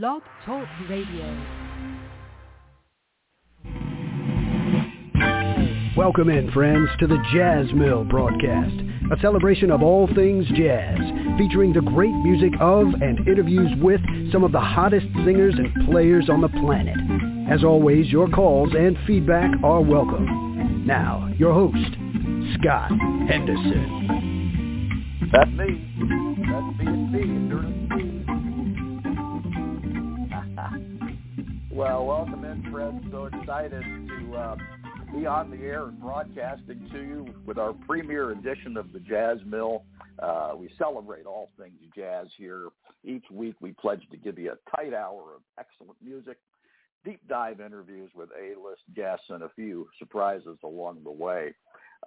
Blog Talk Radio. Welcome in, friends, to the Jazz Mill broadcast, a celebration of all things jazz, featuring the great music of and interviews with some of the hottest singers and players on the planet. As always, your calls and feedback are welcome. Now, your host, Scott Henderson. That's me. That's me and well, welcome in, friends. So excited to uh, be on the air and broadcasting to you with our premiere edition of the Jazz Mill. Uh, we celebrate all things jazz here. Each week we pledge to give you a tight hour of excellent music, deep dive interviews with A-list guests, and a few surprises along the way.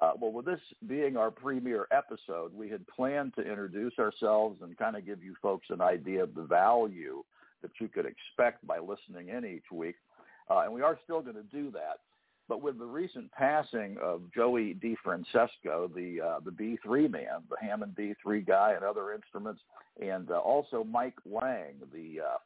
Uh, well, with this being our premiere episode, we had planned to introduce ourselves and kind of give you folks an idea of the value that you could expect by listening in each week. Uh, and we are still going to do that. But with the recent passing of Joey DeFrancesco, the uh, the B3 man, the Hammond B3 guy, and other instruments, and uh, also Mike Lang, the uh,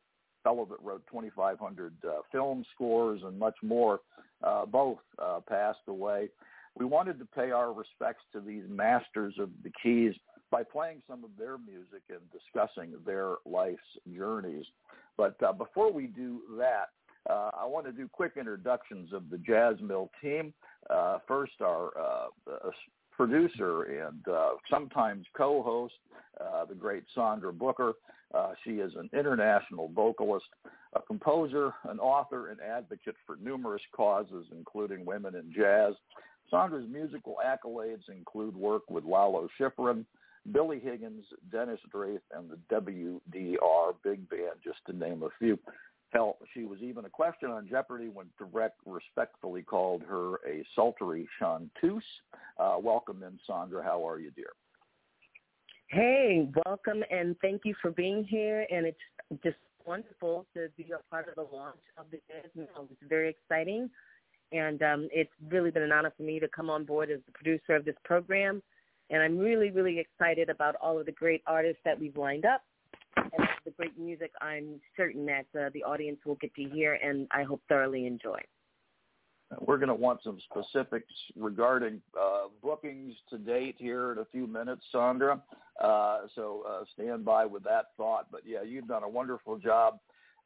fellow that wrote 2,500 uh, film scores and much more, uh, both uh, passed away. We wanted to pay our respects to these masters of the keys by playing some of their music and discussing their life's journeys. But uh, before we do that, uh, I want to do quick introductions of the Jazz Mill team. Uh, first, our uh, producer and uh, sometimes co-host, uh, the great Sandra Booker. Uh, she is an international vocalist, a composer, an author, and advocate for numerous causes, including women in jazz. Sandra's musical accolades include work with Lalo Schifrin, Billy Higgins, Dennis Dreith, and the WDR Big Band, just to name a few. Hell, she was even a question on Jeopardy when Trebek respectfully called her a sultry chanteuse. Uh, welcome in, Sandra. How are you, dear? Hey, welcome, and thank you for being here. And it's just wonderful to be a part of the launch of the Mill. It's very exciting, and um, it's really been an honor for me to come on board as the producer of this program. And I'm really, really excited about all of the great artists that we've lined up and the great music I'm certain that uh, the audience will get to hear and I hope thoroughly enjoy. We're going to want some specifics regarding uh, bookings to date here in a few minutes, Sandra. Uh, so uh, stand by with that thought. But yeah, you've done a wonderful job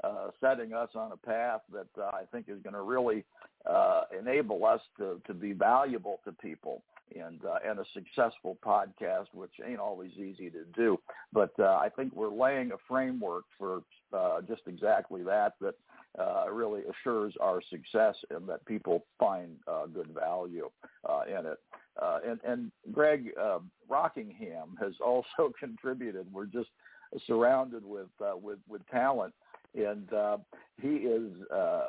uh, setting us on a path that uh, I think is going to really uh, enable us to, to be valuable to people and uh, and a successful podcast, which ain't always easy to do. But uh, I think we're laying a framework for just exactly that that really assures our success and that people find good value in it. And, and Greg Rockingham has also contributed. We're just surrounded with with with talent, and uh, he is uh,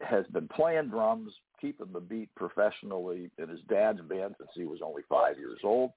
has been playing drums, keeping the beat professionally in his dad's band since he was only five years old.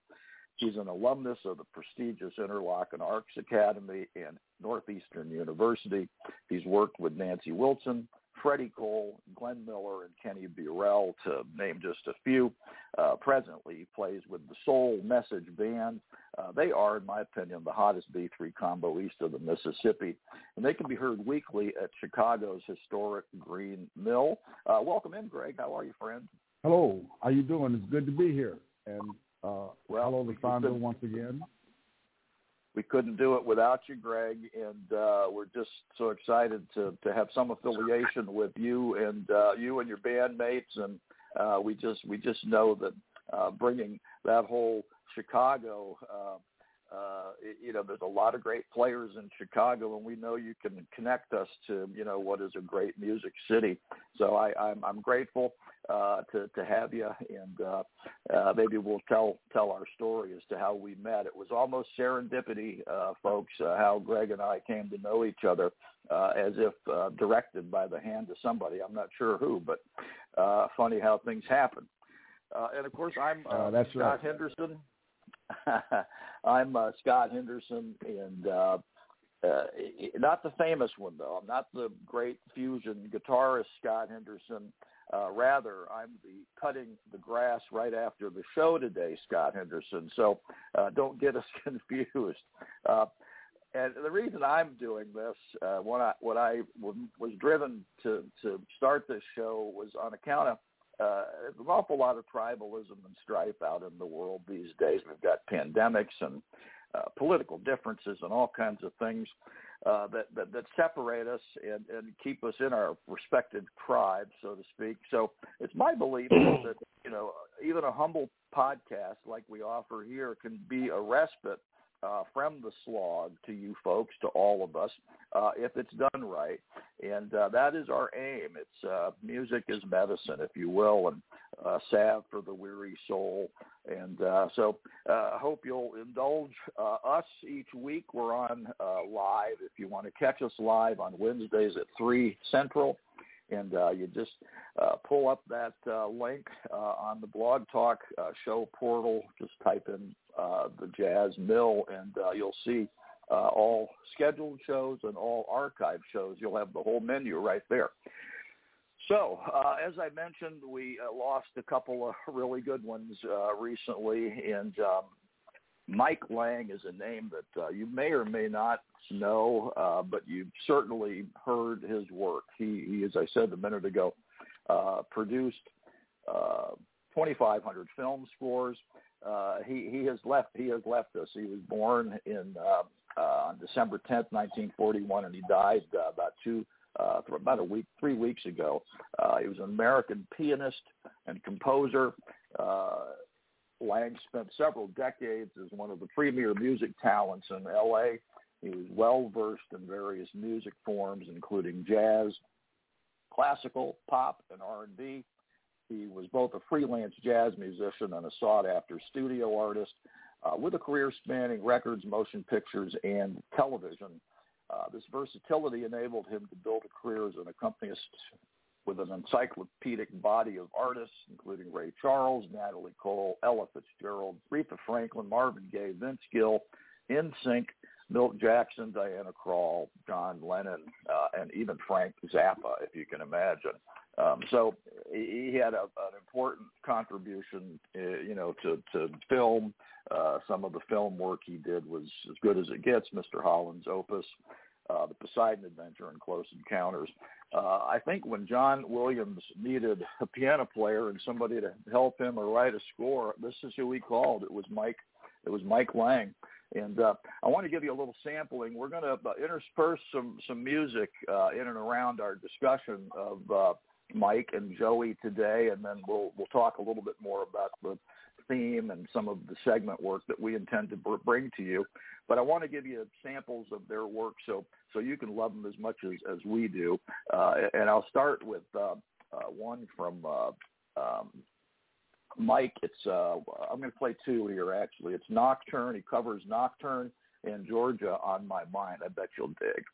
He's an alumnus of the prestigious Interlochen Arts Academy and Northeastern University. He's worked with Nancy Wilson, Freddie Cole, Glenn Miller, and Kenny Burrell, to name just a few. Uh, presently, plays with the Soul Message Band. Uh, they are, in my opinion, the hottest B3 combo east of the Mississippi, and they can be heard weekly at Chicago's historic Green Mill. Uh, welcome in, Greg. How are you, friend? Hello. How you doing? It's good to be here. And uh, well, hello, once again we couldn't do it without you, Greg, and uh, we're just so excited to to have some affiliation with you and uh, you and your bandmates, and uh, we just we just know that uh, bringing that whole Chicago. Uh, uh, you know, there's a lot of great players in Chicago, and we know you can connect us to, you know, what is a great music city. So I, I'm, I'm grateful uh, to to have you, and uh, uh, maybe we'll tell tell our story as to how we met. It was almost serendipity, uh, folks, uh, how Greg and I came to know each other, uh, as if uh, directed by the hand of somebody. I'm not sure who, but uh, funny how things happen. Uh, and of course, I'm uh, uh, that's Scott right. Henderson. I'm uh, Scott Henderson, and uh, uh, not the famous one though. I'm not the great fusion guitarist Scott Henderson. Uh, rather, I'm the cutting the grass right after the show today, Scott Henderson. So uh, don't get us confused. Uh, and the reason I'm doing this, uh, what I what I was driven to to start this show was on account of uh, an awful lot of tribalism and strife out in the world these days. We've got pandemics and uh, political differences and all kinds of things uh, that, that that separate us and, and keep us in our respective tribes, so to speak. So it's my belief that you know even a humble podcast like we offer here can be a respite uh, from the slog to you folks, to all of us, uh, if it's done right. And uh, that is our aim. It's uh, music is medicine, if you will, and uh, salve for the weary soul. And uh, so uh, I hope you'll indulge uh, us each week. We're on uh, live. If you want to catch us live on Wednesdays at 3 Central, and uh, you just uh, pull up that uh, link uh, on the Blog Talk uh, show portal. Just type in uh, the Jazz Mill, and you'll see all scheduled shows and all archive shows. You'll have the whole menu right there. So, as I mentioned, we lost a couple of really good ones recently, and um, Mike Lang is a name that uh, you may or may not know, uh, but you've certainly heard his work. He, he as I said a minute ago, uh, produced uh, 2,500 film scores. Uh, he, he has left. He has left us. He was born in uh, on December 10th, 1941, and he died about two uh, about a week, three weeks ago. Uh, he was an American pianist and composer. Uh, Lang spent several decades as one of the premier music talents in LA. He was well versed in various music forms, including jazz, classical, pop, and R&B. He was both a freelance jazz musician and a sought-after studio artist uh, with a career spanning records, motion pictures, and television. Uh, this versatility enabled him to build a career as an accompanist with an encyclopedic body of artists, including Ray Charles, Natalie Cole, Ella Fitzgerald, Aretha Franklin, Marvin Gaye, Vince Gill, NSYNC, Milt Jackson, Diana Krall, John Lennon, uh, and even Frank Zappa, if you can imagine. Um, so he, had a, an important contribution, uh, you know, to, to film. Uh, some of the film work he did was as good as it gets. Mr. Holland's Opus, uh, The Poseidon Adventure, and Close Encounters. Uh, I think when John Williams needed a piano player and somebody to help him or write a score, this is who he called. It was Mike. It was Mike Lang. And uh, I want to give you a little sampling. We're going to uh, intersperse some some music uh, in and around our discussion of uh, Mike and Joey today, and then we'll we'll talk a little bit more about the theme and some of the segment work that we intend to bring to you. But I want to give you samples of their work so so you can love them as much as as we do. Uh, and I'll start with uh, uh, one from uh, um, Mike. It's uh, I'm going to play two here actually. It's Nocturne. He covers Nocturne and Georgia on my mind. I bet you'll dig.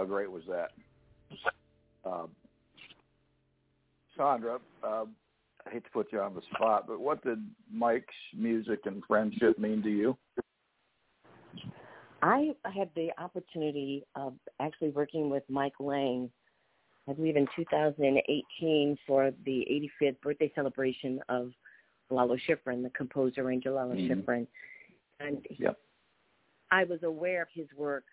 How great was that? Um, Sandra, uh, I hate to put you on the spot, but what did Mike's music and friendship mean to you? I had the opportunity of actually working with Mike Lang, I believe in 2018 for the 85th birthday celebration of Lalo Schifrin, the composer Ranger Lalo mm-hmm. Schifrin. And he, yep. I was aware of his work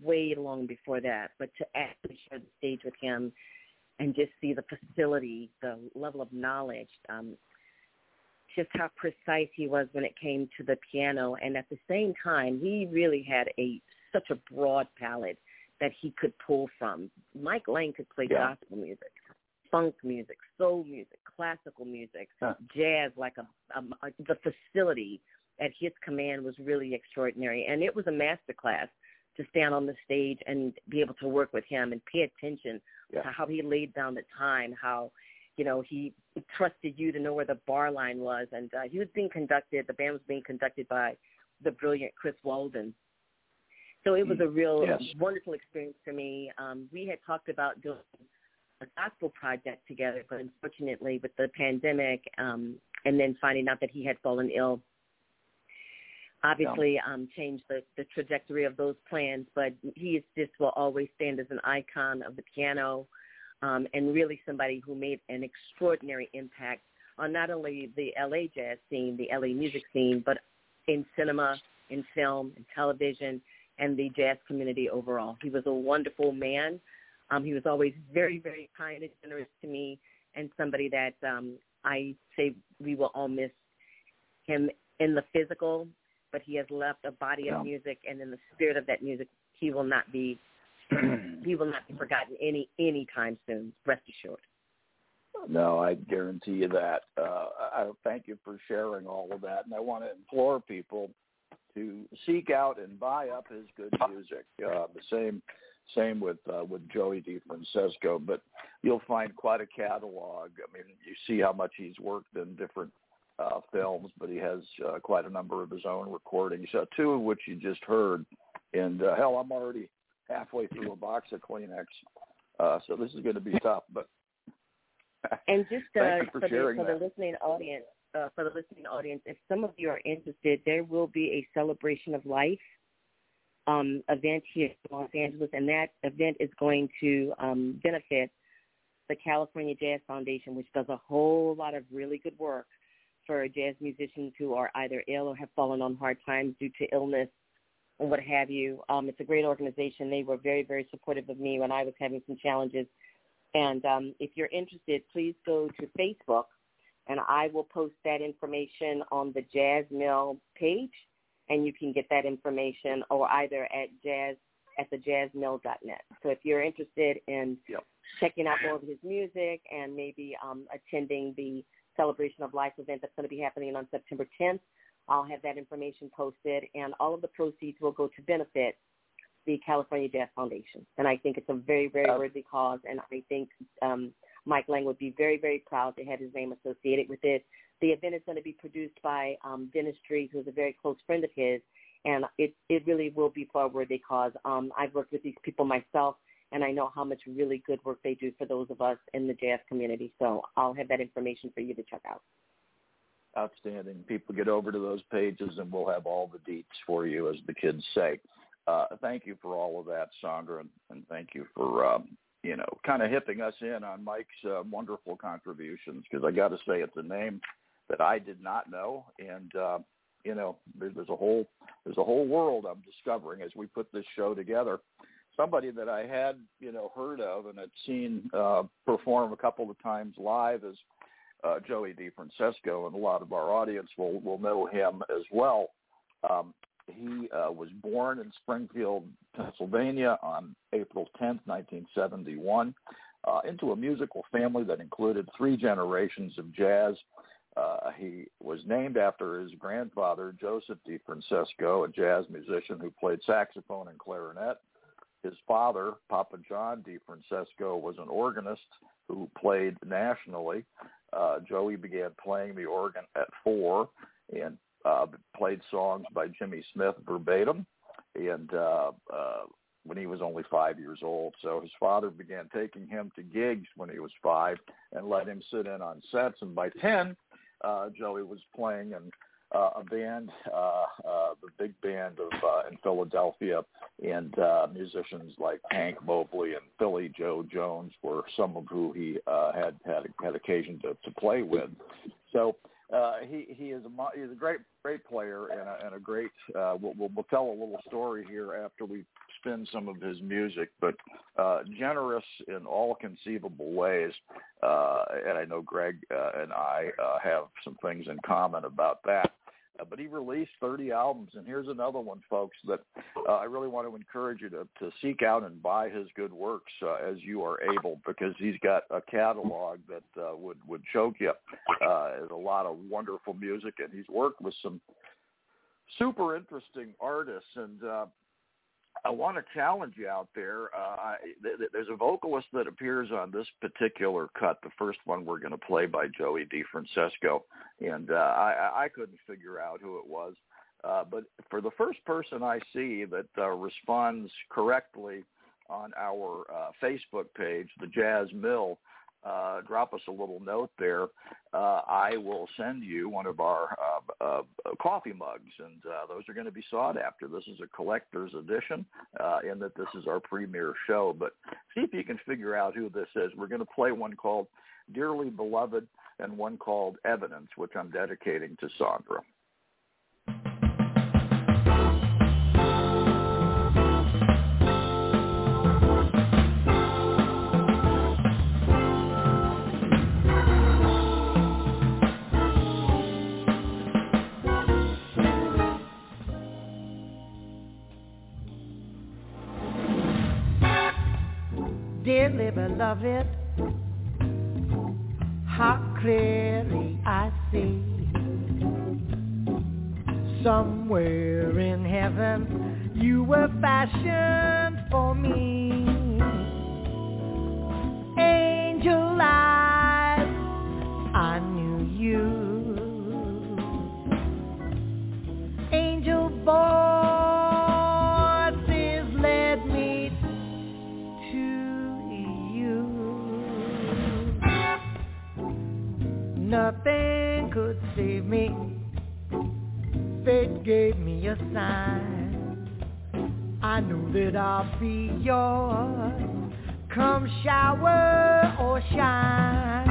way long before that, but to actually share the stage with him and just see the facility, the level of knowledge, um, just how precise he was when it came to the piano. And at the same time, he really had a such a broad palette that he could pull from. Mike Lang could play yeah. gospel music, funk music, soul music, classical music, huh. jazz, like a, a, a the facility at his command was really extraordinary. And it was a master class to stand on the stage and be able to work with him and pay attention yeah. to how he laid down the time, how you know he trusted you to know where the bar line was, and uh, he was being conducted. The band was being conducted by the brilliant Chris Walden. So it was a real yes. wonderful experience for me. Um, we had talked about doing a gospel project together, but unfortunately, with the pandemic um, and then finding out that he had fallen ill, obviously um, changed the, the trajectory of those plans. But he is just will always stand as an icon of the piano um, and really somebody who made an extraordinary impact on not only the LA jazz scene, the LA music scene, but in cinema, in film, in television, and the jazz community overall. He was a wonderful man. Um, he was always very, very kind and generous to me, and somebody that um, I say we will all miss him in the physical but he has left a body of music, and in the spirit of that music, he will not be he will not be forgotten any any time soon. Rest assured. No, I guarantee you that. Uh, I thank you for sharing all of that, and I want to implore people to seek out and buy up his good music. Uh, the same same with uh, with Joey DeFrancesco, but you'll find quite a catalog. I mean, you see how much he's worked in different uh, films, but he has uh, quite a number of his own recordings, uh, two of which you just heard. And uh, hell, I'm already halfway through a box of Kleenex, uh, so this is going to be tough. But and just uh, for, for, the, for the listening audience, uh, for the listening audience, if some of you are interested, there will be a celebration of life um, event here in Los Angeles, and that event is going to um, benefit the California Jazz Foundation, which does a whole lot of really good work for jazz musicians who are either ill or have fallen on hard times due to illness or what have you. Um, it's a great organization. They were very, very supportive of me when I was having some challenges. And um, if you're interested, please go to Facebook, and I will post that information on the Jazz Mill page, and you can get that information or either at jazz at the jazzmill.net. So if you're interested in yep. checking out more of his music and maybe um, attending the celebration of life event that's going to be happening on September 10th. I'll have that information posted, and all of the proceeds will go to benefit the California Jazz Foundation. And I think it's a very, very worthy cause, and I think um, Mike Lang would be very, very proud to have his name associated with it. The event is going to be produced by um, Dennis Dreith, who's a very close friend of his, and it, it really will be for a worthy cause. Um, I've worked with these people myself and I know how much really good work they do for those of us in the jazz community. So I'll have that information for you to check out. Outstanding. People get over to those pages and we'll have all the deets for you, as the kids say. Uh, thank you for all of that, Sandra, and, and thank you for um, you know kind of hipping us in on Mike's uh, wonderful contributions because I got to say it's a name that I did not know, and uh, you know there's, there's a whole there's a whole world I'm discovering as we put this show together somebody that I had, you know, heard of and had seen uh, perform a couple of times live is uh, Joey DeFrancesco, and a lot of our audience will will know him as well. Um, he uh, was born in Springfield, Pennsylvania, on April 10th, 1971, uh, into a musical family that included three generations of jazz. Uh, he was named after his grandfather, Joseph DeFrancesco, a jazz musician who played saxophone and clarinet. His father, Papa John DeFrancesco, was an organist who played nationally. Uh, Joey began playing the organ at four and uh, played songs by Jimmy Smith verbatim. And uh, uh, when he was only five years old. So his father began taking him to gigs when he was five and let him sit in on sets. And by 10, uh, Joey was playing in uh, a band, uh, uh, the big band of uh, in Philadelphia, and uh, musicians like Hank Mobley and Philly Joe Jones were some of who he uh, had had had occasion to, to play with. So uh, he he is a he's a great great player and a, and a great. Uh, we'll, we'll tell a little story here after we spin some of his music, but uh, generous in all conceivable ways. Uh, and I know Greg uh, and I uh, have some things in common about that. But he released 30 albums, and here's another one, folks, that uh, I really want to encourage you to, to seek out and buy his good works uh, as you are able, because he's got a catalog that uh, would would choke you. Uh, a lot of wonderful music, and he's worked with some super interesting artists, and uh, I want to challenge you out there. Uh, I, th- there's a vocalist that appears on this particular cut, the first one we're going to play by Joey DeFrancesco, and uh, I, I couldn't figure out who it was. Uh, but for the first person I see that uh, responds correctly on our uh, Facebook page, the Jazz Mill, uh, drop us a little note there. Uh, I will send you one of our uh, uh, coffee mugs, and uh, those are going to be sought after. This is a collector's edition uh, in that this is our premiere show. But see if you can figure out who this is. We're going to play one called Dearly Beloved and one called Evidence, which I'm dedicating to Sandra. Dearly beloved, how clearly I see somewhere in heaven you were fashioned for me. Gave me a sign. I knew that I'll be yours, come shower or shine.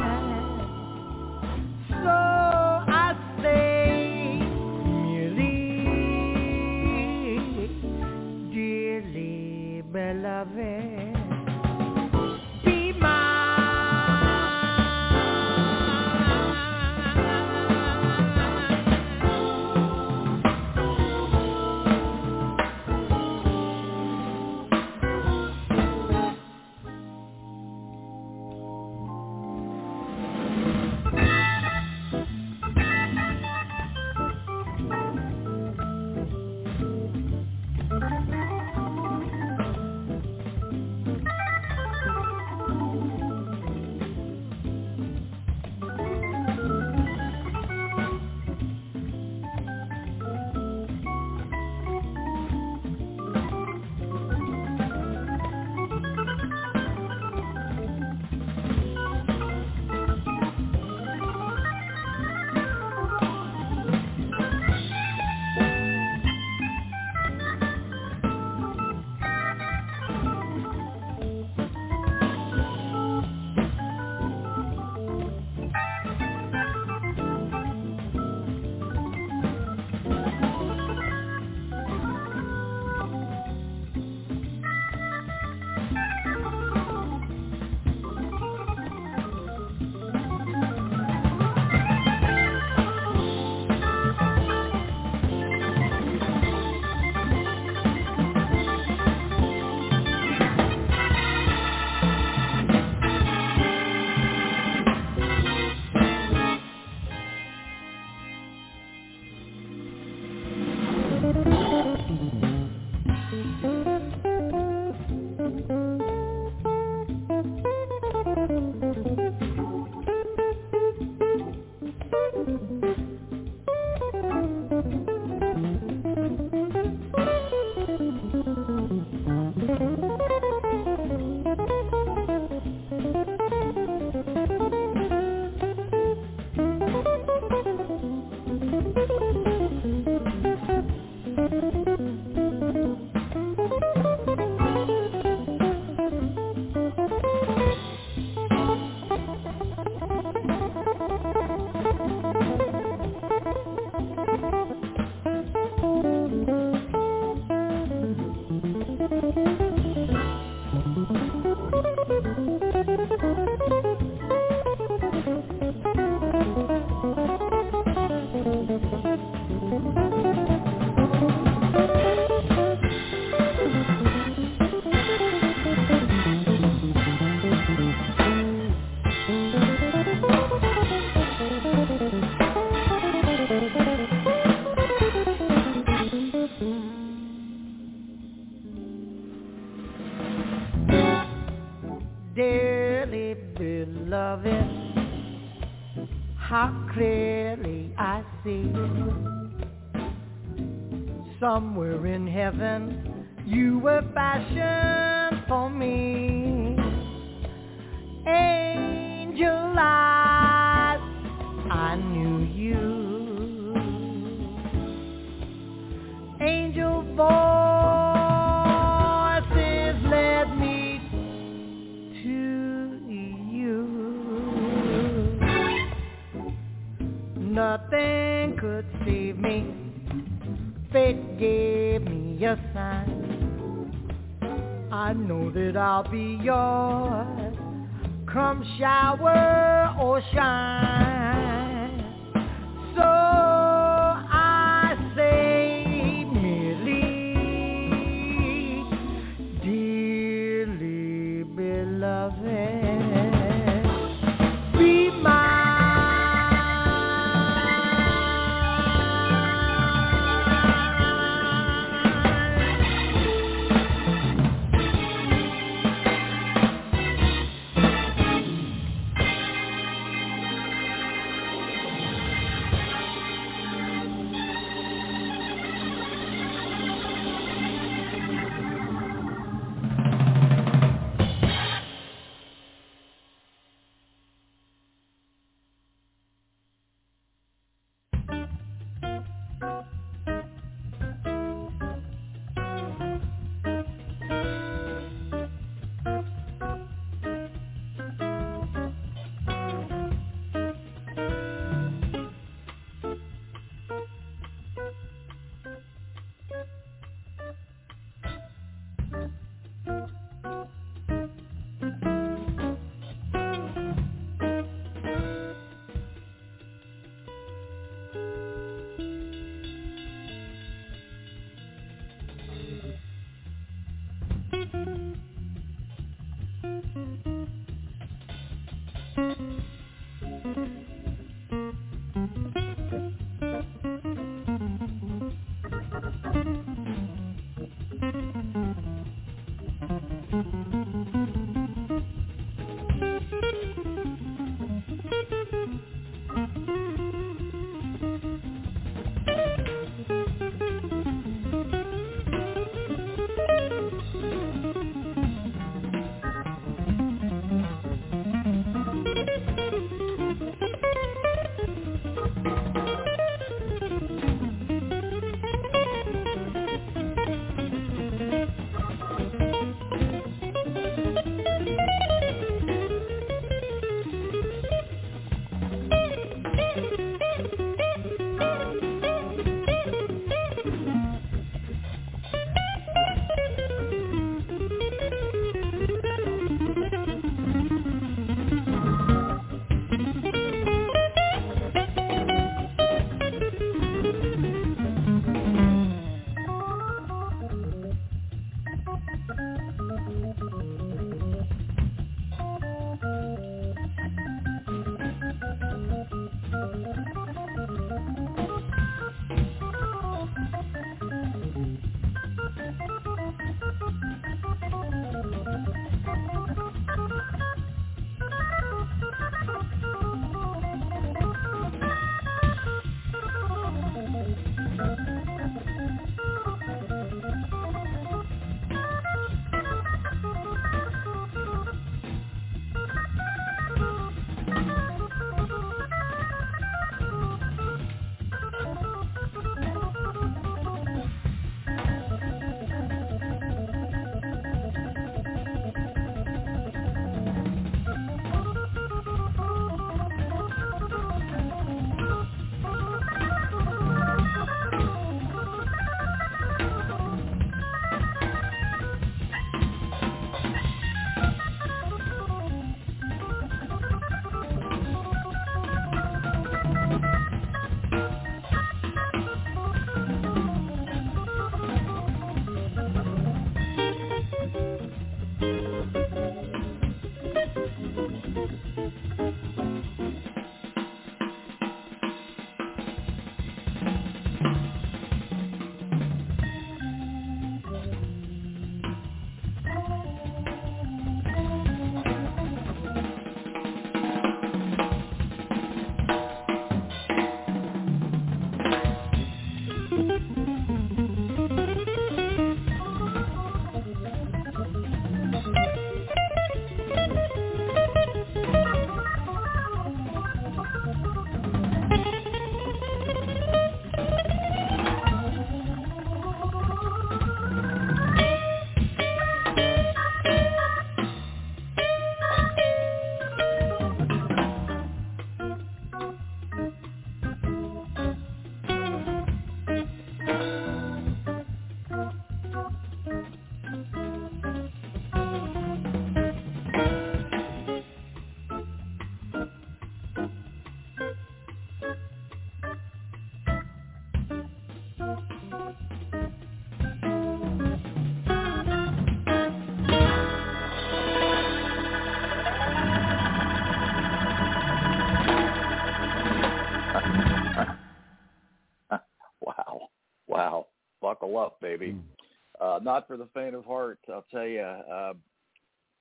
love it, how clearly I see. Somewhere in heaven, you were fashioned for me. Angel eyes, I knew you. Angel voice. nothing could save me. Fate gave me a sign. I know that I'll be yours. Come shower or shine. Baby. Mm. Uh, not for the faint of heart, I'll tell you. Uh,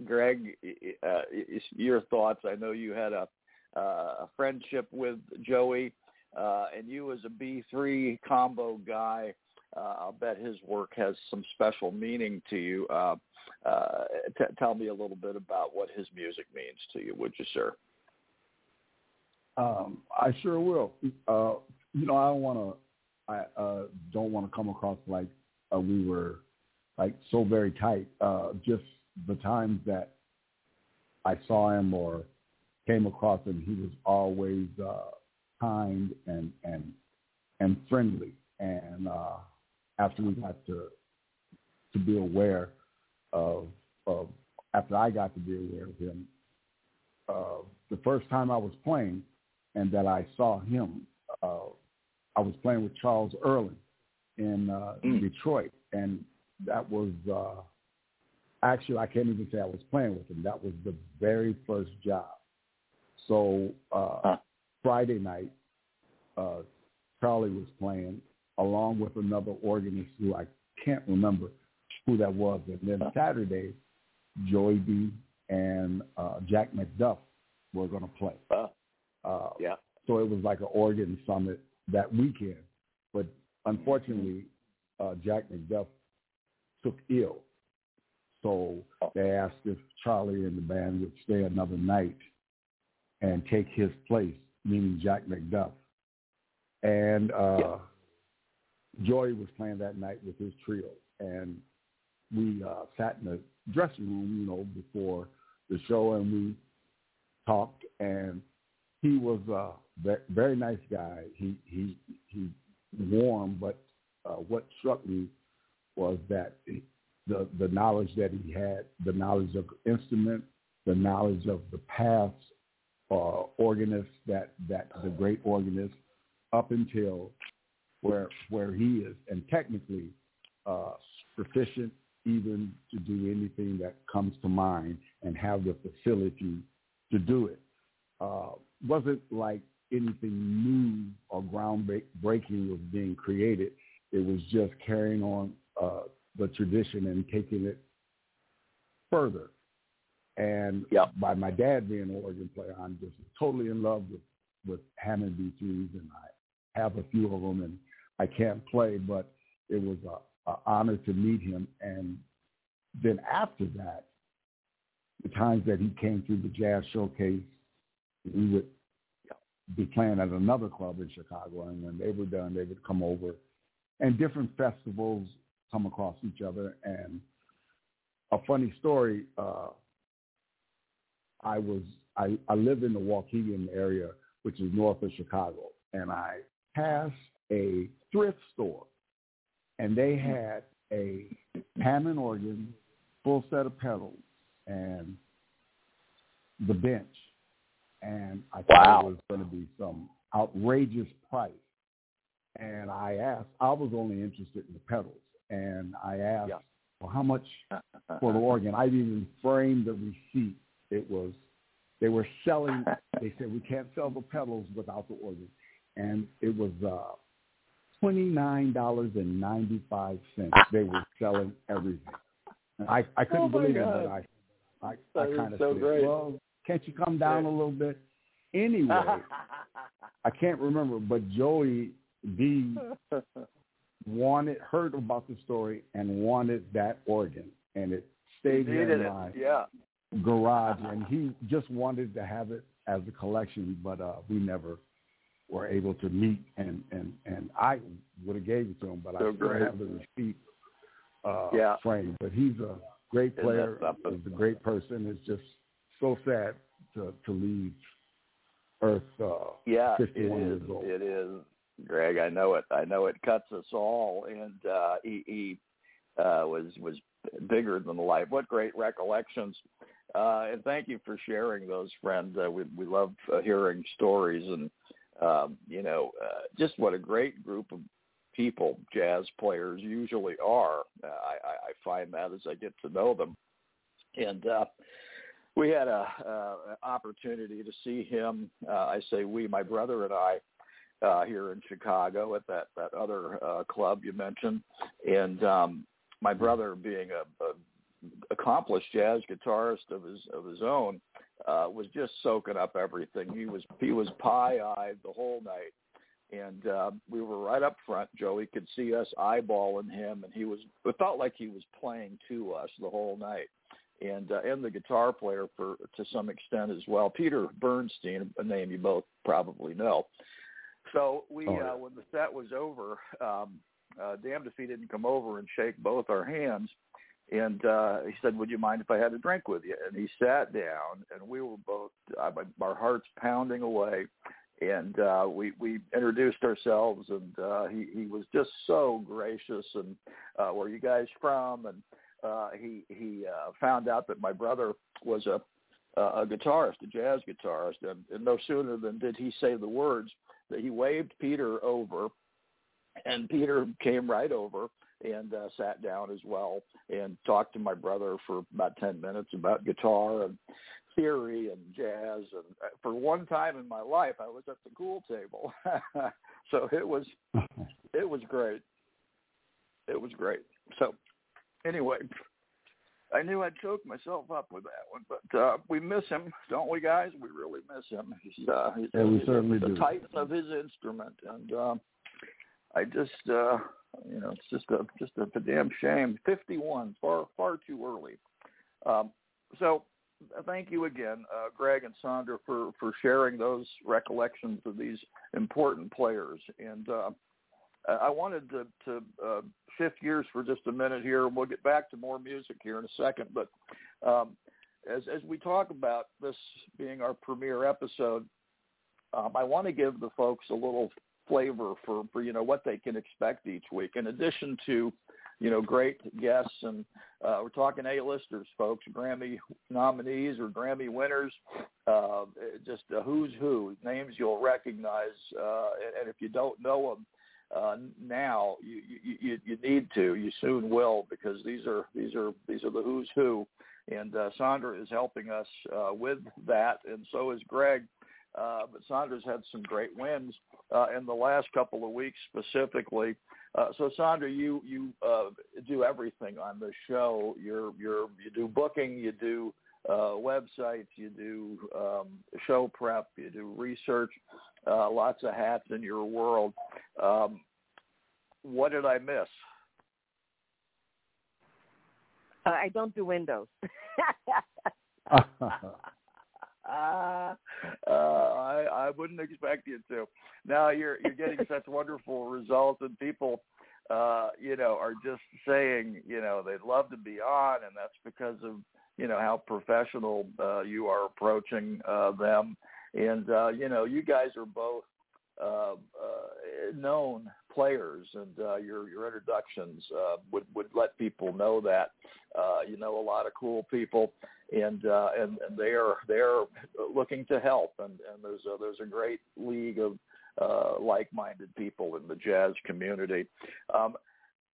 Greg, uh, your thoughts. I know you had a, uh, a friendship with Joey, uh, and you as a B3 combo guy, uh, I'll bet his work has some special meaning to you. Uh, uh, t- tell me a little bit about what his music means to you, would you, sir? Um, I sure will. Uh, you know, I don't want to. I uh, don't want to come across like uh, we were like so very tight. Uh, just the times that I saw him or came across him, he was always uh, kind and and and friendly. And uh, after we got to to be aware of of after I got to be aware of him, uh, the first time I was playing and that I saw him, uh, I was playing with Charles Earland in uh, mm. Detroit, and that was uh, actually I can't even say I was playing with him. That was the very first job. So uh, huh. Friday night, uh, Charlie was playing along with another organist who I can't remember who that was. And then huh. Saturday, Joey D and uh, Jack McDuff were going to play. Uh, uh, yeah. So it was like an organ summit that weekend. But unfortunately, uh, Jack McDuff took ill. So they asked if Charlie and the band would stay another night and take his place, meaning Jack McDuff. And uh, yeah. Joey was playing that night with his trio. And we uh, sat in the dressing room, you know, before the show, and we talked. And he was a very nice guy. He he he warm, but uh, what struck me was that the the knowledge that he had, the knowledge of instrument, the knowledge of the past uh, organist that that the great organist up until where where he is, and technically uh, proficient even to do anything that comes to mind and have the facility to do it. Uh, wasn't like anything new or groundbreaking was being created. It was just carrying on uh, the tradition and taking it further. And yep. by my dad being an organ player, I'm just totally in love with with Hammond B3s, and I have a few of them, and I can't play, but it was a, a honor to meet him. And then after that, the times that he came through the jazz showcase, we would be playing at another club in Chicago, and when they were done, they would come over, and different festivals come across each other. And a funny story, uh, I was I, I lived in the Waukegan area, which is north of Chicago, and I passed a thrift store, and they had a Hammond organ, full set of pedals, and the bench and I thought it was going to be some outrageous price. And I asked, I was only interested in the pedals, and I asked, yeah. well, how much for the organ? I even framed the receipt. It was, they were selling, they said, we can't sell the pedals without the organ. And it was uh, $29.95. They were selling everything. And I, I couldn't oh believe God. it, but I, I, I kind of so said, great. well, can't you come down a little bit? Anyway, I can't remember, but Joey D wanted heard about the story and wanted that organ, and it stayed in my yeah. garage, and he just wanted to have it as a collection, but uh, we never were able to meet, and and and I would have gave it to him, but so I still great. have the receipt uh, yeah. frame. But he's a great player, he's a great person. It's just so sad to to leave Earth. Uh, yeah, it is. It is, Greg. I know it. I know it cuts us all, and uh, he, he uh, was was bigger than life. What great recollections! Uh, and thank you for sharing those, friends. Uh, we we love uh, hearing stories, and um, you know, uh, just what a great group of people jazz players usually are. Uh, I, I find that as I get to know them, and uh, we had a, uh, opportunity to see him. Uh, I say we, my brother and I, uh, here in Chicago at that that other uh, club you mentioned, and um, my brother, being a, a accomplished jazz guitarist of his of his own, uh, was just soaking up everything. He was he was pie eyed the whole night, and uh, we were right up front. Joey could see us eyeballing him, and he was it felt like he was playing to us the whole night. And uh, and the guitar player for to some extent as well, Peter Bernstein, a name you both probably know. So we oh, yeah. uh, when the set was over, um, uh, damned if he didn't come over and shake both our hands and uh, he said, "Would you mind if I had a drink with you?" And he sat down, and we were both uh, our hearts pounding away, and uh, we we introduced ourselves, and uh, he he was just so gracious, and uh, where are you guys from? And uh, he he uh, found out that my brother was a a guitarist, a jazz guitarist, and, and no sooner than did he say the words that he waved Peter over, and Peter came right over and uh, sat down as well and talked to my brother for about 10 minutes about guitar and theory and jazz and uh, for one time in my life I was at the cool table. so it was it was great. It was great. So anyway, I knew I'd choke myself up with that one, but uh, we miss him, don't we, guys? We really miss him. He's, uh, he's, yeah, we he's, certainly he's do. the titan of his instrument, and uh, I just uh, you know, it's just a just a, a damn shame. Fifty one, far far too early. Um, so thank you again, uh, Greg and Sandra, for for sharing those recollections of these important players. And uh, I wanted to, to uh, shift gears for just a minute here. and We'll get back to more music here in a second, but um, as as we talk about this being our premiere episode, um, I want to give the folks a little flavor for, for you know what they can expect each week. In addition to you know great guests and uh, we're talking A-listers, folks, Grammy nominees or Grammy winners, uh, just a who's who names you'll recognize, uh, and, and if you don't know them. Uh, now you, you you need to you soon will because these are these are these are the who's who and uh, Sandra is helping us uh, with that and so is Greg uh, but Sandra's had some great wins uh, in the last couple of weeks specifically. Uh, so Sandra, you you uh, do everything on the show. You're you're you do booking, you do uh, websites, you do um, show prep, you do research. Uh, lots of hats in your world. Um, what did I miss? Uh, I don't do Windows. uh, I, I wouldn't expect you to. Now you're you're getting such wonderful results, and people, uh, you know, are just saying, you know, they'd love to be on, and that's because of you know how professional uh, you are approaching uh, them, and uh, you know, you guys are both uh, uh, known players, and uh, your your introductions uh, would would let people know that uh, you know a lot of cool people, and uh, and and they are they are looking to help, and and there's a, there's a great league of uh, like-minded people in the jazz community. Um,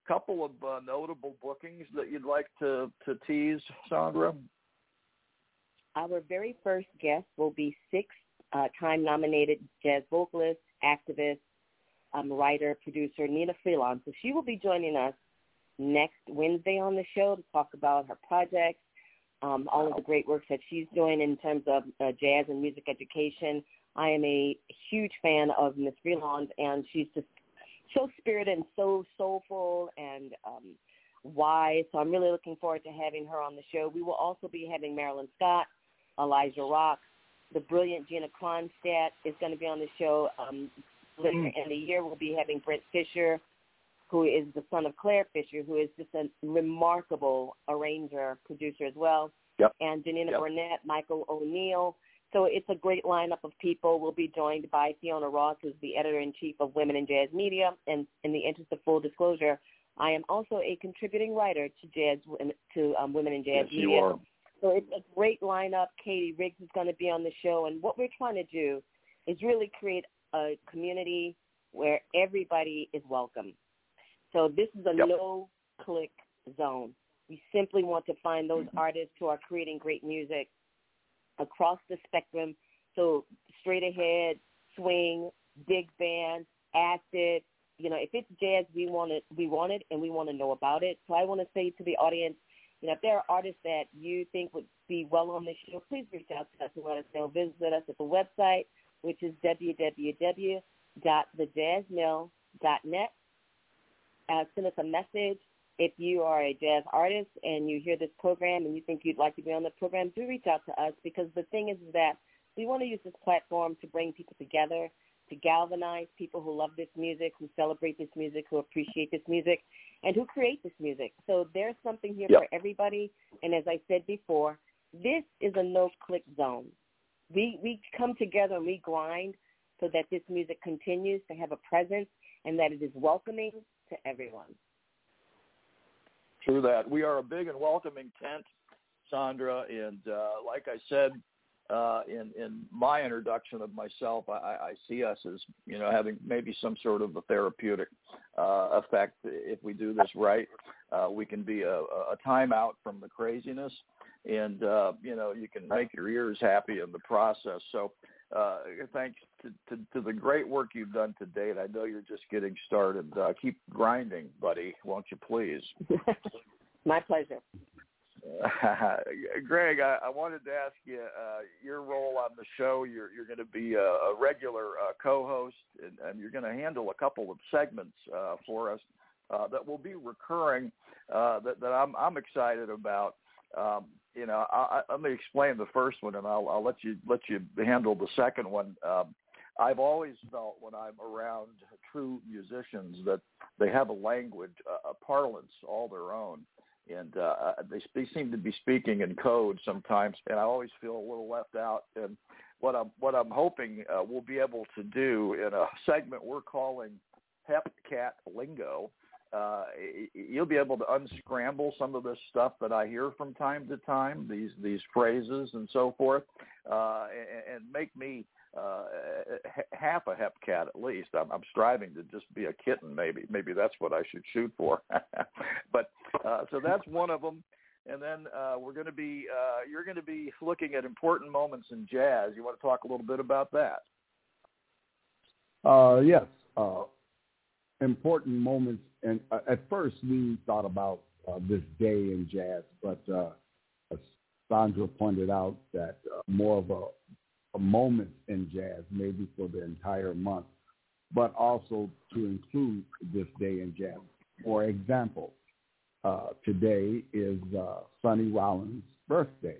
couple of uh, notable bookings that you'd like to to tease, Sandra. Our very first guest will be six uh, time nominated jazz vocalist, activist, um, writer, producer Nnenna Freelon. So she will be joining us next Wednesday on the show to talk about her projects, um, all of the great work that she's doing in terms of uh, jazz and music education. I am a huge fan of Miss Freelon, and she's just so spirited and so soulful and um, wise. So I'm really looking forward to having her on the show. We will also be having Marilyn Scott, Elijah Rock, the brilliant Gina Kronstadt is going to be on the show. Um, later mm. in the year, we'll be having Brent Fischer, who is the son of Clare Fischer, who is just a remarkable arranger, producer as well. Yep. And Janina yep. Burnett, Michael O'Neill. So it's a great lineup of people. We'll be joined by Fiona Ross, who's the editor-in-chief of Women in Jazz Media. And in the interest of full disclosure, I am also a contributing writer to jazz to um, Women in Jazz yes, Media. You are. So it's a great lineup. Katie Riggs is going to be on the show. And what we're trying to do is really create a community where everybody is welcome. So this is a yep. no-clique zone. We simply want to find those mm-hmm. artists who are creating great music across the spectrum. So straight ahead, swing, big band, acid. You know, if it's jazz, we want it, we want it, and we want to know about it. So I want to say to the audience, you know, if there are artists that you think would be well on this show, please reach out to us and let us know. Visit us at the website, which is www.thejazzmill.net. Uh, send us a message. If you are a jazz artist and you hear this program and you think you'd like to be on the program, do reach out to us because the thing is that we want to use this platform to bring people together, to galvanize people who love this music, who celebrate this music, who appreciate this music, and who create this music. So there's something here Yep. for everybody. And as I said before, this is a no-clique zone. We we come together and we grind so that this music continues to have a presence and that it is welcoming to everyone. True that. We are a big and welcoming tent, Sandra, and uh, like I said uh, in in my introduction of myself, I, I see us as you know having maybe some sort of a therapeutic uh, effect if we do this right. Uh, we can be a, a timeout from the craziness, and uh, you know you can make your ears happy in the process. So. Uh, thanks to, to, to the great work you've done to date. I know you're just getting started. Uh, keep grinding, buddy, won't you please? My pleasure. Greg, I, I wanted to ask you uh, your role on the show. You're you're going to be a, a regular uh, co-host, and, and you're going to handle a couple of segments uh, for us uh, that will be recurring. Uh, that, that I'm I'm excited about. Um, you know, I, I, let me explain the first one, and I'll, I'll let you let you handle the second one. Um, I've always felt when I'm around true musicians that they have a language, a, a parlance all their own and uh, they, they seem to be speaking in code sometimes, and I always feel a little left out. And what I'm what I'm hoping uh, we'll be able to do in a segment we're calling Hep Cat Lingo, uh, you'll be able to unscramble some of this stuff that I hear from time to time, these these phrases and so forth, uh, and, and make me uh, half a hep cat at least. I'm, I'm striving to just be a kitten. Maybe maybe that's what I should shoot for. but uh, so that's one of them. And then uh, we're going to be uh, you're going to be looking at important moments in jazz. You want to talk a little bit about that? Uh, yes, uh, important moments. And uh, at first we thought about uh, this day in jazz, but uh, Sandra pointed out that uh, more of a, a moment in jazz, maybe for the entire month, but also to include this day in jazz. For example, uh, today is uh, Sonny Rollins' birthday.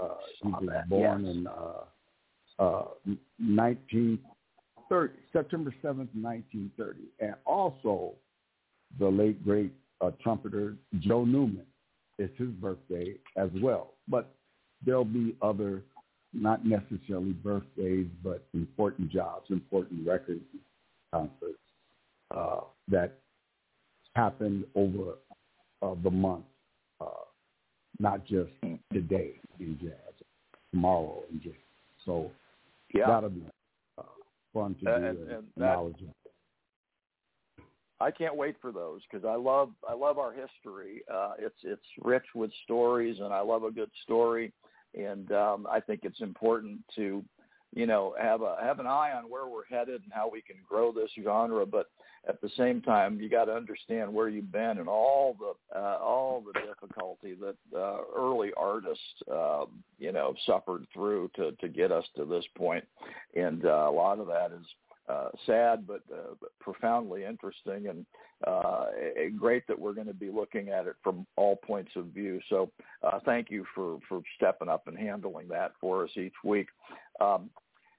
Uh, he was born yes. in uh, uh, 1930, September 7th, 1930. And also the late, great uh, trumpeter Joe Newman. It's his birthday as well. But there'll be other, not necessarily birthdays, but important jobs, important record concerts uh, that happened over uh, the month, uh, not just today in jazz, tomorrow in jazz. So Yeah. that'll be uh, fun to do And- and, and. I can't wait for those because I love I love our history. Uh, it's it's rich with stories, and I love a good story. And um, I think it's important to, you know, have a have an eye on where we're headed and how we can grow this genre. But at the same time, you got to understand where you've been and all the uh, all the difficulty that uh, early artists, um, you know, suffered through to to get us to this point. And uh, a lot of that is uh, sad but, uh, but profoundly interesting and uh, great that we're going to be looking at it from all points of view. So uh, thank you for, for stepping up and handling that for us each week. Um,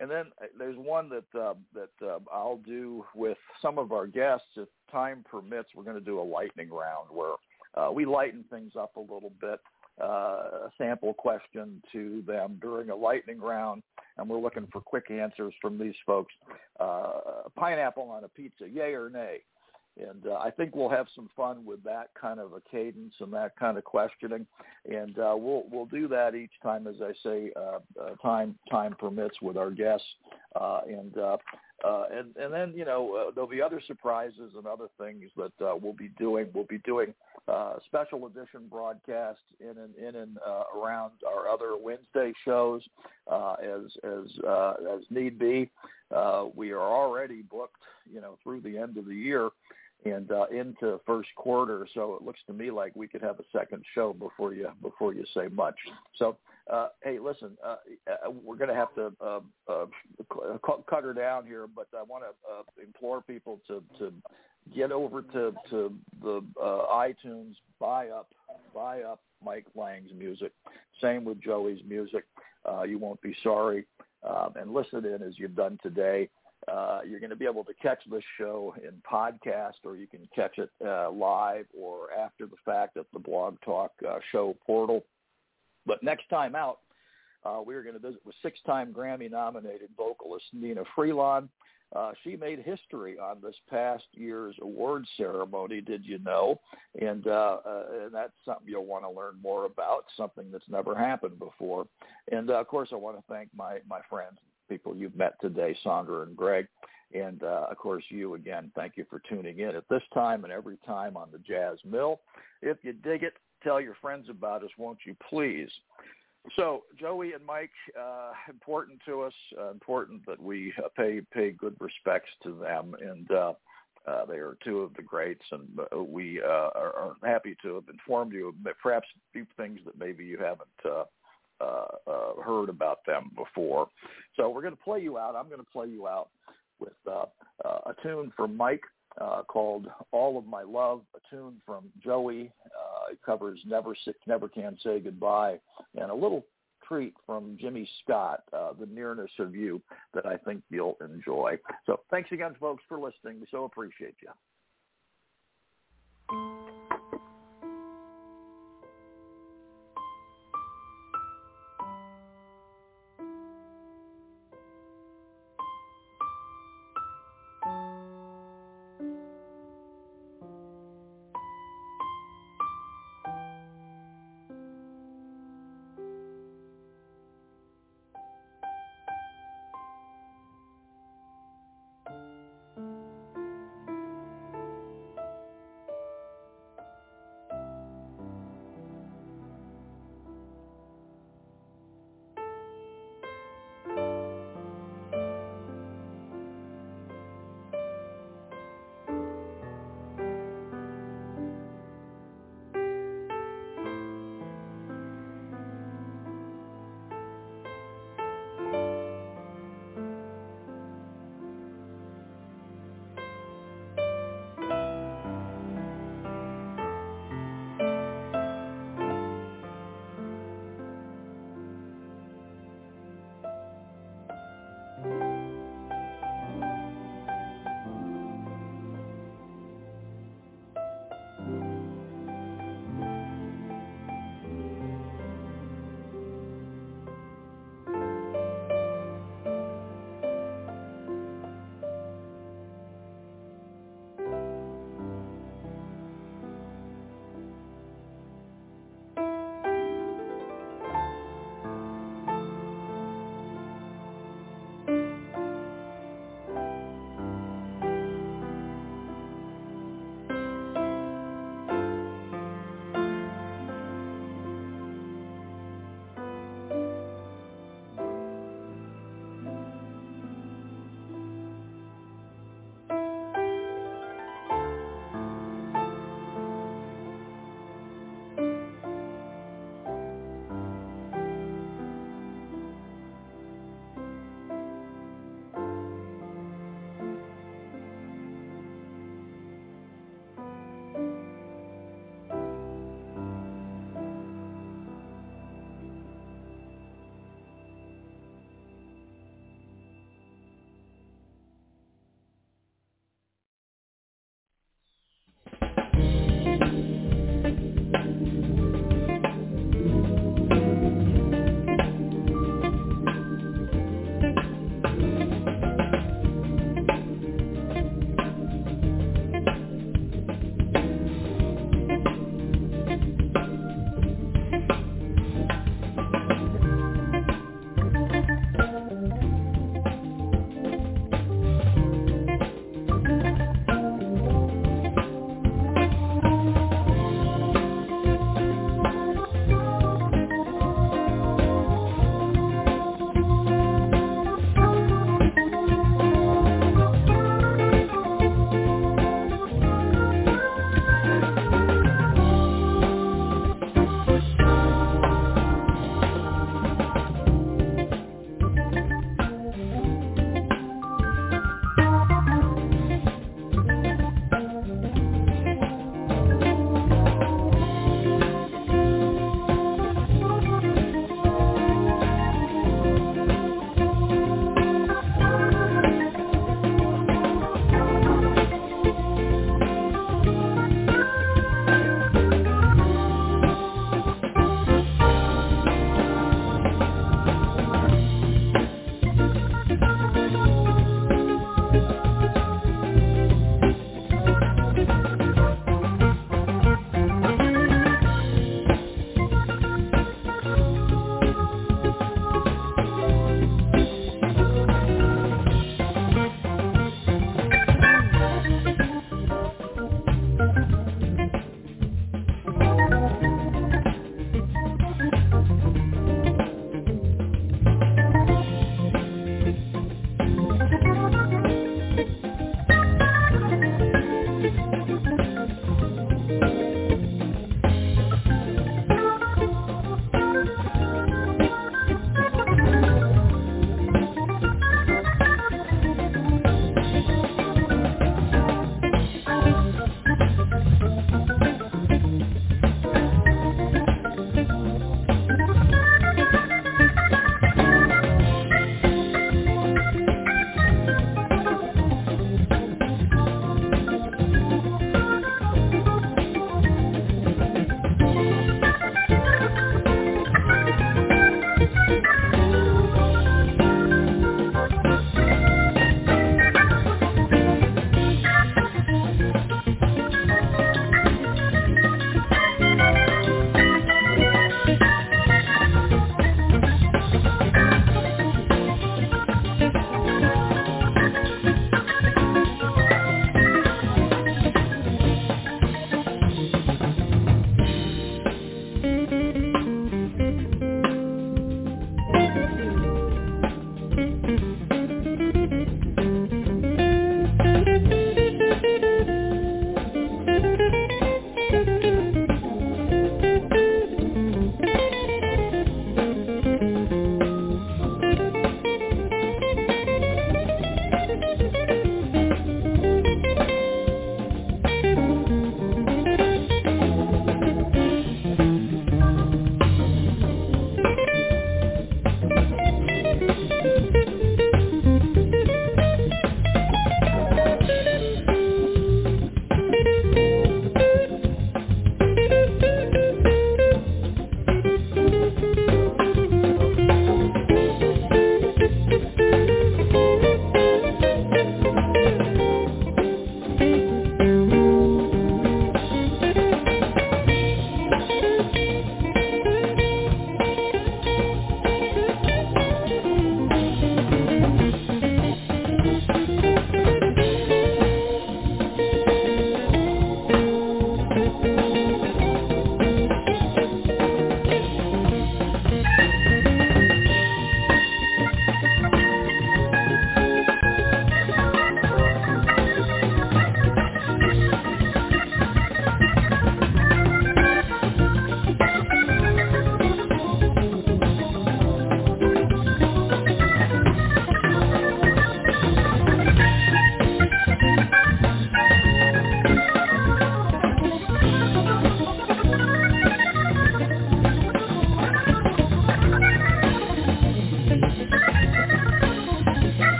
and then uh, there's one that uh, that uh, I'll do with some of our guests if time permits. We're going to do a lightning round where uh, we lighten things up a little bit. Uh, a sample question to them during a lightning round, and we're looking for quick answers from these folks. Uh, pineapple on a pizza, yay or nay? And uh, I think we'll have some fun with that kind of a cadence and that kind of questioning, and uh, we'll we'll do that each time, as I say, uh, uh, time time permits with our guests. Uh, and uh, and and then you know uh, there'll be other surprises and other things that uh, we'll be doing. We'll be doing uh, special edition broadcasts in and in and uh, around our other Wednesday shows uh, as as uh, as need be. Uh, we are already booked, you know, through the end of the year and uh, into first quarter. So it looks to me like we could have a second show before you before you say much. So uh, hey, listen, uh, uh we're going to have to uh, uh, cut her down here, but I want to uh, implore people to to get over to to the uh, iTunes, buy up, buy up Mike Lang's music. Same with Joey's music. Uh, you won't be sorry, um, and listen in as you've done today. Uh, you're going to be able to catch this show in podcast, or you can catch it uh, live or after the fact at the Blog Talk uh, show portal. But next time out, uh, we are going to visit with six-time Grammy-nominated vocalist Nnenna Freelon. Uh, she made history on this past year's awards ceremony. Did you know? And, uh, and that's something you'll want to learn more about. Something that's never happened before. And of course, I want to thank my my friends, people you've met today, Sandra and Greg. And uh, of course, you again, thank you for tuning in at this time and every time on the Jazz Mill. If you dig it, tell your friends about us, won't you please? So Joey and Mike, uh, important to us. Uh, important that we uh, pay pay good respects to them, and uh, uh, they are two of the greats. And we are, are happy to have informed you of perhaps a few things that maybe you haven't uh, uh, heard about them before. So we're going to play you out. I'm going to play you out with uh, uh, a tune from Mike uh, called "All of My Love," a tune from Joey. Uh, it covers "Never Never Can Say Goodbye," and a little treat from Jimmy Scott, uh, "The Nearness of You," that I think you'll enjoy. So, thanks again, folks, for listening. We so appreciate you.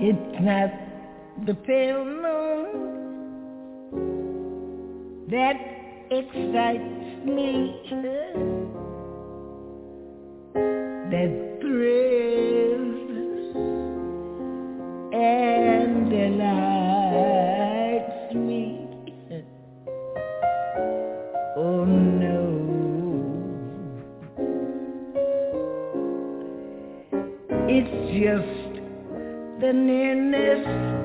It's not the pale moon that excites me. That The nearness.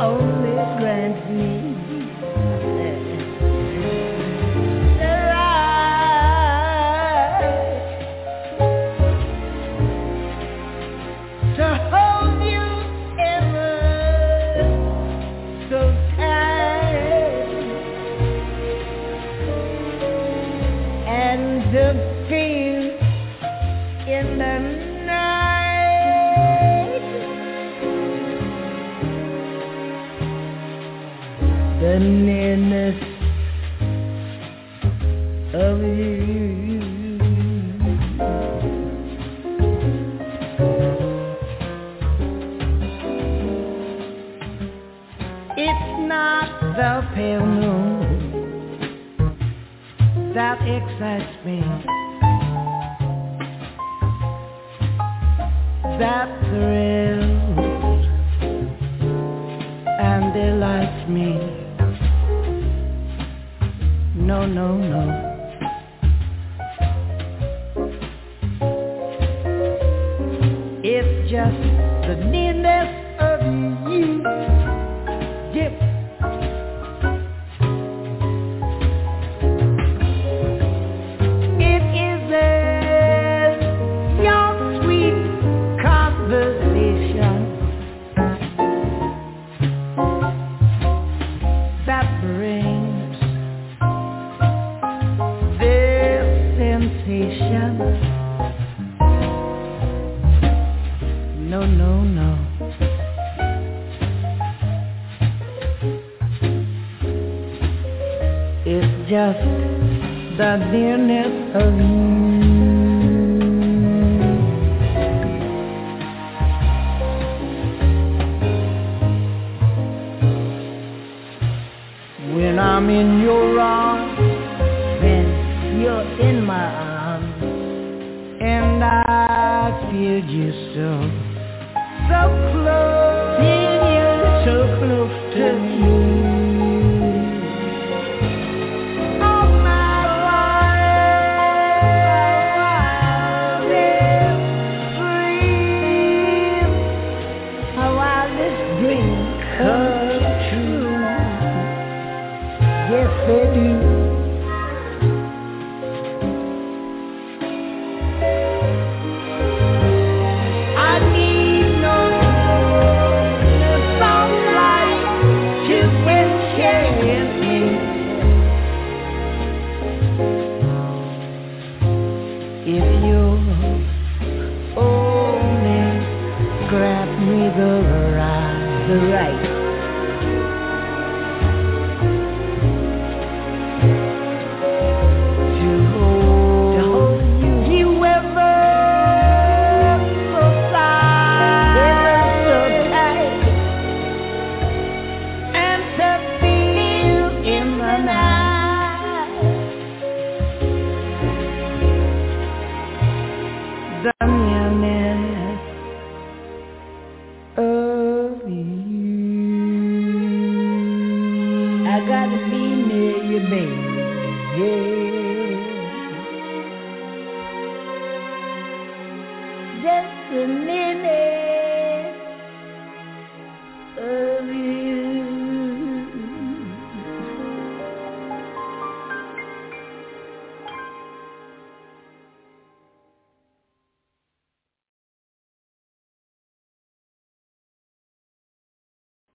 only